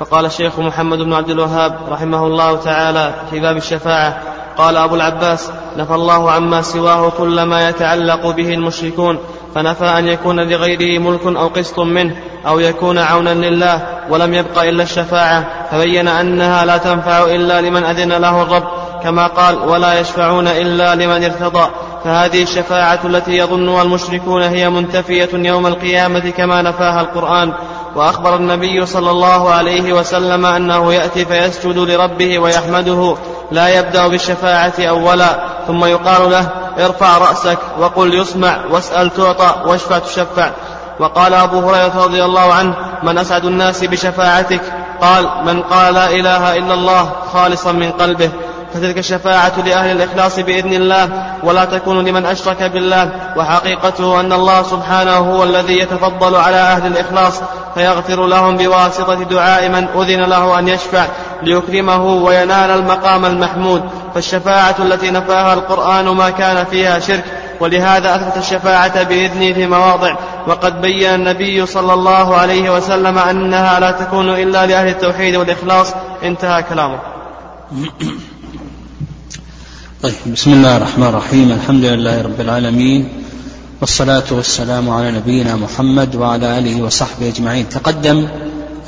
فقال الشيخ محمد بن عبد الوهاب رحمه الله تعالى في باب الشفاعة قال أبو العباس نفى الله عما سواه كل ما يتعلق به المشركون فنفى أن يكون لغيره ملك أو قسط منه أو يكون عونا لله ولم يبق إلا الشفاعة فبين أنها لا تنفع إلا لمن أذن له الرب كما قال ولا يشفعون إلا لمن ارتضى فهذه الشفاعة التي يظنها المشركون هي منتفية يوم القيامة كما نفاها القرآن. وأخبر النبي صلى الله عليه وسلم أنه يأتي فيسجد لربه ويحمده لا يبدأ بالشفاعة أولا ثم يقال له ارفع رأسك وقل يسمع واسأل تعطى واشفع تشفع. وقال أبو هريرة رضي الله عنه من أسعد الناس بشفاعتك؟ قال من قال لا إله إلا الله خالصا من قلبه. فتلك الشفاعة لأهل الإخلاص بإذن الله ولا تكون لمن أشرك بالله. وحقيقته أن الله سبحانه هو الذي يتفضل على أهل الإخلاص فيغفر لهم بواسطة دعاء من أذن له أن يشفع ليكرمه وينال المقام المحمود. فالشفاعة التي نفاها القرآن ما كان فيها شرك ولهذا أثبت الشفاعة بإذنه في مواضع. وقد بين النبي صلى الله عليه وسلم أنها لا تكون إلا لأهل التوحيد والإخلاص. انتهى كلامه. طيب بسم الله الرحمن الرحيم. الحمد لله رب العالمين والصلاة والسلام على نبينا محمد وعلى آله وصحبه أجمعين. تقدم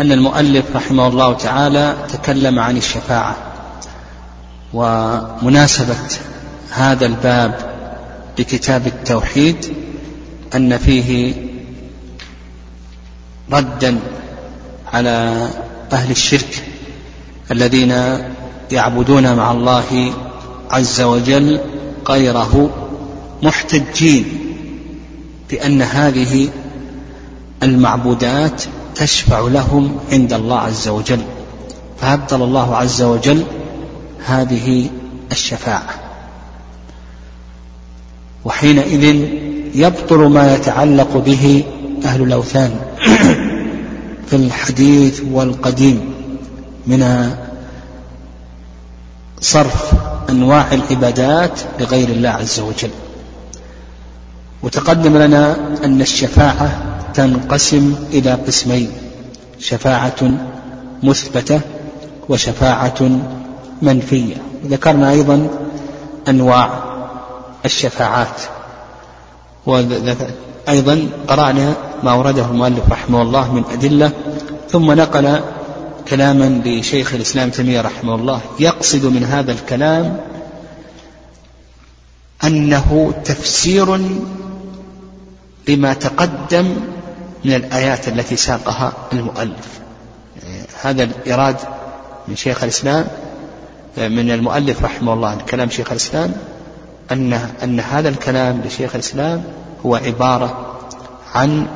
أن المؤلف رحمه الله تعالى تكلم عن الشفاعة ومناسبة هذا الباب لكتاب التوحيد أن فيه ردا على أهل الشرك الذين يعبدون مع الله عز وجل غيره محتجين بأن هذه المعبودات تشفع لهم عند الله عز وجل. فأبطل الله عز وجل هذه الشفاعة. وحينئذ يبطل ما يتعلق به أهل الأوثان في الحديث والقديم من صرف أنواع العبادات لغير الله عز وجل. وتقدم لنا أن الشفاعة تنقسم إلى قسمين شفاعة مثبتة وشفاعة منفية. ذكرنا أيضا أنواع الشفاعات. وأيضا قرأنا ما أورده المؤلف رحمه الله من أدلة ثم نقل كلاما لشيخ الإسلام تيمية رحمه الله. يقصد من هذا الكلام أنه تفسير لما تقدم من الآيات التي ساقها المؤلف. هذا الإراد من شيخ الإسلام من المؤلف رحمه الله كلام شيخ الإسلام أن أن هذا الكلام لشيخ الإسلام هو عبارة عن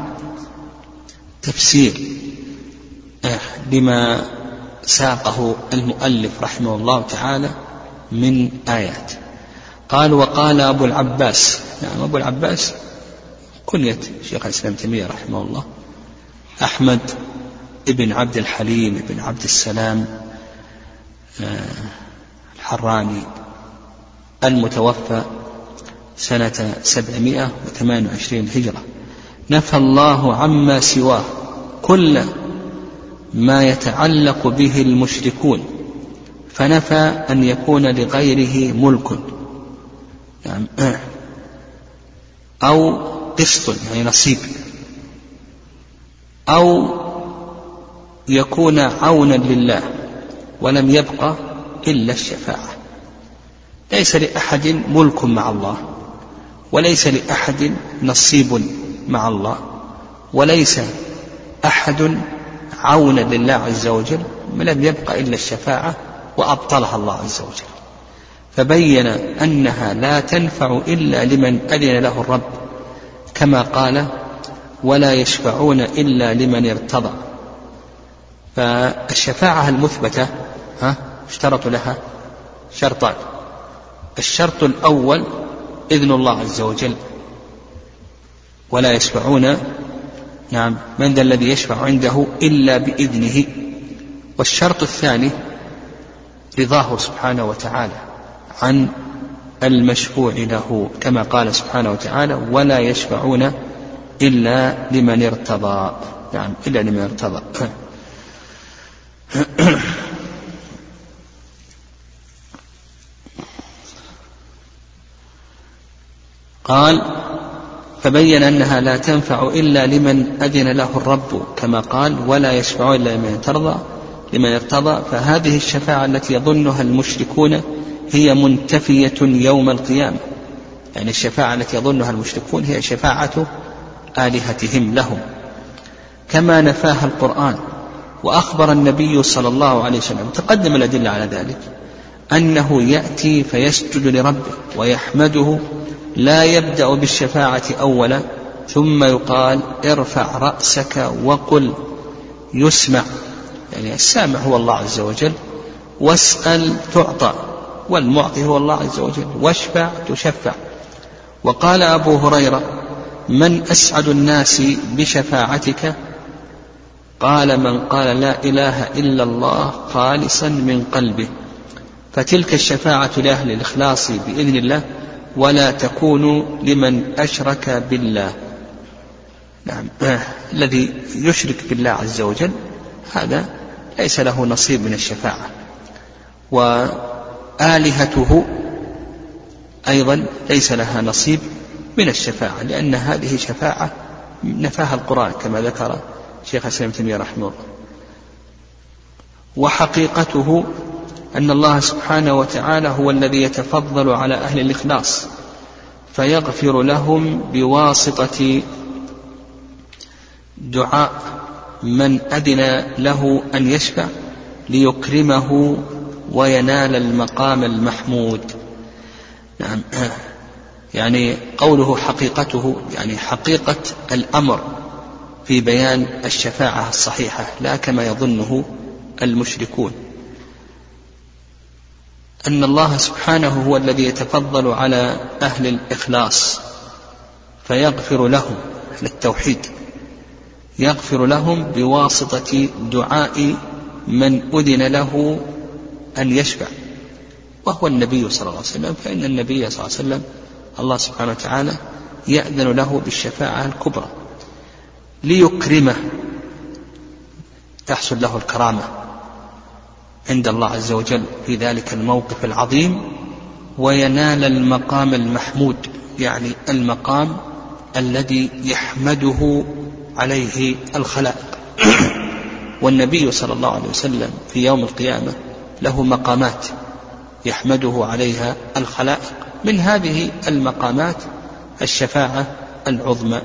تفسير. لما ساقه المؤلف رحمه الله تعالى من آيات. قال وقال أبو العباس نعم أبو العباس كنية شيخ الإسلام تيمية رحمه الله أحمد ابن عبد الحليم ابن عبد السلام الحراني المتوفى سنة سبعمائة وثمان وعشرين هجرة. نفى الله عما سواه كل ما يتعلق به المشركون فنفى أن يكون لغيره ملك. يعني أو قسط يعني نصيب. أو يكون عونا لله ولم يبق إلا الشفاعة. ليس لأحد ملك مع الله وليس لأحد نصيب مع الله وليس أحد عونا لله عز وجل لم يبق إلا الشفاعة وأبطلها الله عز وجل. فبين أنها لا تنفع إلا لمن أذن له الرب كما قال ولا يشفعون إلا لمن ارتضى فالشفاعة المثبتة ها اشترط لها شرطان. الشرط الأول إذن الله عز وجل. ولا يشفعون نعم. من ذا الذي يشفع عنده إلا بإذنه. والشرط الثاني رضاه سبحانه وتعالى عن المشفوع له كما قال سبحانه وتعالى ولا يشفعون إلا لمن ارتضى. نعم إلا لمن ارتضى. قال فبين أنها لا تنفع إلا لمن أذن له الرب كما قال ولا يشفع إلا لمن ترضى لمن ارتضى. فهذه الشفاعة التي يظنها المشركون هي منتفية يوم القيامة. يعني الشفاعة التي يظنها المشركون هي شفاعة آلهتهم لهم. كما نفاها القرآن وأخبر النبي صلى الله عليه وسلم تقدم الأدلة على ذلك أنه يأتي فيسجد لربه ويحمده لا يبدأ بالشفاعة أولا ثم يقال ارفع رأسك وقل يسمع. يعني السامع هو الله عز وجل واسأل تعطى والمعطي هو الله عز وجل واشفع تشفع. وقال أبو هريرة من أسعد الناس بشفاعتك؟ قال من قال لا إله إلا الله خالصا من قلبه. فتلك الشفاعة لأهل الإخلاص بإذن الله ولا تكون لمن أشرك بالله. نعم. الذي يشرك بالله عز وجل هذا ليس له نصيب من الشفاعة. وآلهته أيضا ليس لها نصيب من الشفاعة لأن هذه شفاعة نفاها القرآن كما ذكر شيخ الإسلام تيمية رحمه الله. وحقيقته أن الله سبحانه وتعالى هو الذي يتفضل على أهل الإخلاص فيغفر لهم بواسطة دعاء من أذن له أن يشفع ليكرمه وينال المقام المحمود. نعم. يعني قوله حقيقته يعني حقيقة الأمر في بيان الشفاعة الصحيحة لا كما يظنه المشركون. أن الله سبحانه هو الذي يتفضل على أهل الإخلاص فيغفر لهم أهل التوحيد يغفر لهم بواسطة دعاء من أذن له أن يشفع وهو النبي صلى الله عليه وسلم فإن النبي صلى الله عليه وسلم الله سبحانه وتعالى يأذن له بالشفاعة الكبرى ليكرمه تحصل له الكرامة. عند الله عز وجل في ذلك الموقف العظيم وينال المقام المحمود يعني المقام الذي يحمده عليه الخلائق. والنبي صلى الله عليه وسلم في يوم القيامة له مقامات يحمده عليها الخلائق. من هذه المقامات الشفاعة العظمى.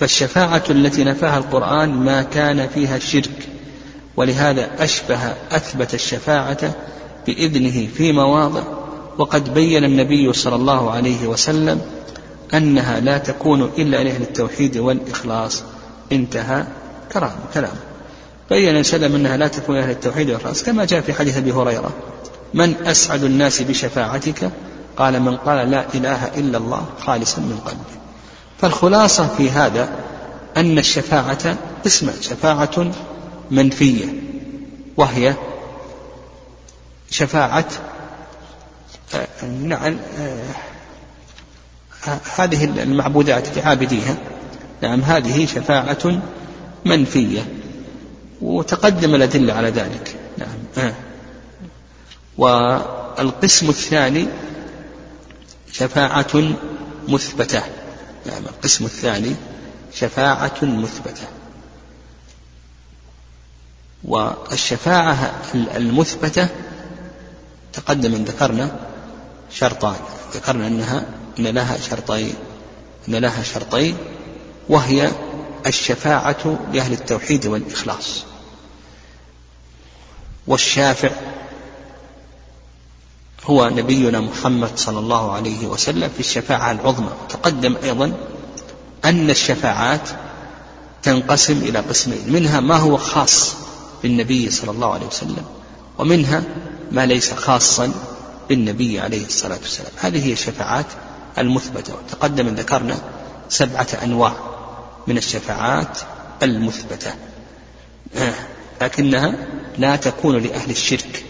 فالشفاعة التي نفاها القرآن ما كان فيها الشرك ولهذا أشبه أثبت الشفاعة بإذنه في مواضع وقد بين النبي صلى الله عليه وسلم أنها لا تكون إلا لأهل التوحيد والإخلاص. انتهى كلام كلام. بين سلم أنها لا تكون لأهل التوحيد والإخلاص كما جاء في حديث أبي هريرة من أسعد الناس بشفاعتك؟ قال من قال لا إله إلا الله خالصا من قلبه فالخلاصة في هذا أن الشفاعة اسم شفاعة منفية وهي شفاعة نعم هذه المعبودات لعابديها نعم هذه شفاعة منفية وتقدم الأدلة على ذلك. نعم والقسم الثاني شفاعة مثبتة. نعم القسم الثاني شفاعة مثبتة. والشفاعة المثبتة تقدم أن ذكرنا شرطان. ذكرنا أنها أن لها شرطين. أن لها شرطين وهي الشفاعة لأهل التوحيد والإخلاص. والشافع هو نبينا محمد صلى الله عليه وسلم في الشفاعة العظمى. تقدم أيضا أن الشفاعات تنقسم إلى قسمين. منها ما هو خاص. بالنبي صلى الله عليه وسلم ومنها ما ليس خاصا بالنبي عليه الصلاة والسلام. هذه هي الشفاعات المثبتة. وتقدم أن ذكرنا سبعة أنواع من الشفاعات المثبتة. لكنها لا تكون لأهل الشرك.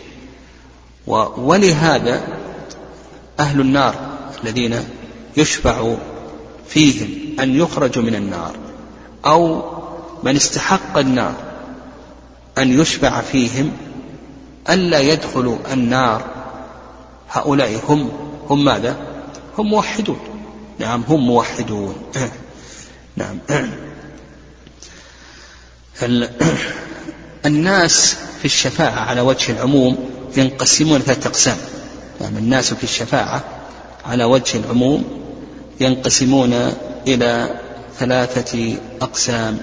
ولهذا أهل النار الذين يشفع فيهم أن يخرجوا من النار أو من استحق النار أن يشفع فيهم ألا يدخلوا النار. هؤلاء هم هم ماذا؟ هم موحدون. نعم هم موحدون. نعم. الناس في الشفاعة على وجه العموم ينقسمون ثلاثة أقسام. نعم الناس في الشفاعة على وجه العموم ينقسمون إلى ثلاثة أقسام.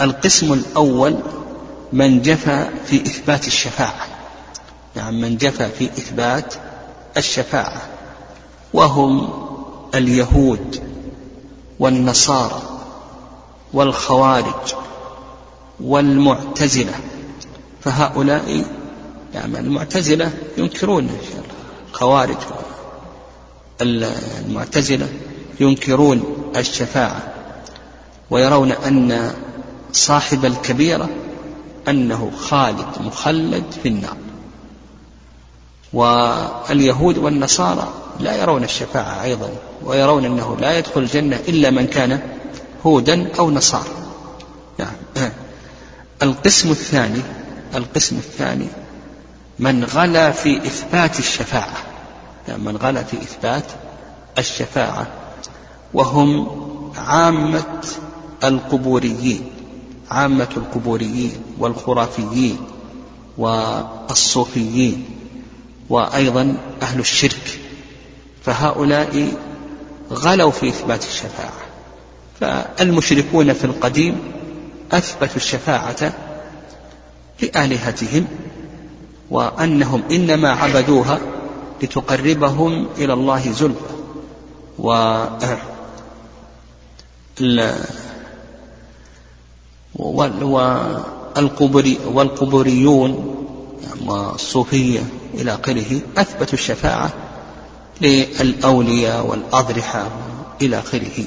القسم الأول من جفى في إثبات الشفاعة. نعم من جفى في إثبات الشفاعة. وهم اليهود والنصارى والخوارج والمعتزلة. فهؤلاء يعني المعتزلة ينكرون الخوارج المعتزلة ينكرون الشفاعة. ويرون أن صاحب الكبيرة أنه خالد مخلد في النار. واليهود والنصارى لا يرون الشفاعة أيضا ويرون أنه لا يدخل الجنة إلا من كان هودا أو نصارى. نعم. القسم الثاني القسم الثاني من غلا في إثبات الشفاعة. يعني من غلا في إثبات الشفاعة وهم عامة القبوريين. عامة القبوريين والخرافيين والصوفيين وأيضا أهل الشرك فهؤلاء غلوا في إثبات الشفاعة. فالمشركون في القديم أثبتوا الشفاعة لآلهتهم وأنهم إنما عبدوها لتقربهم إلى الله زلفى. و والقبري والقبوريون والصوفية إلى آخره أثبتوا الشفاعة للأولياء والأضرحة إلى آخره.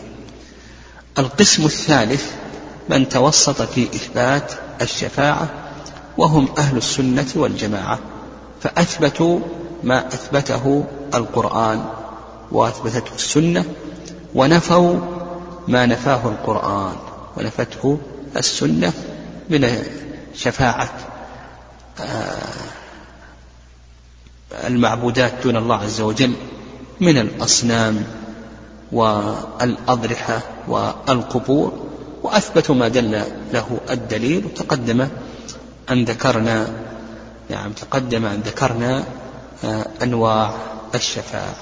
القسم الثالث من توسط في إثبات الشفاعة وهم أهل السنة والجماعة فأثبتوا ما أثبته القرآن وأثبتته السنة ونفوا ما نفاه القرآن ونفته السنة من شفاعة آه، المعبودات دون الله عز وجل من الأصنام والأضرحة والقبور. وأثبتوا ما دل له الدليل وتقدم أن ذكرنا يعني تقدم أن ذكرنا آه، أنواع الشفاعة.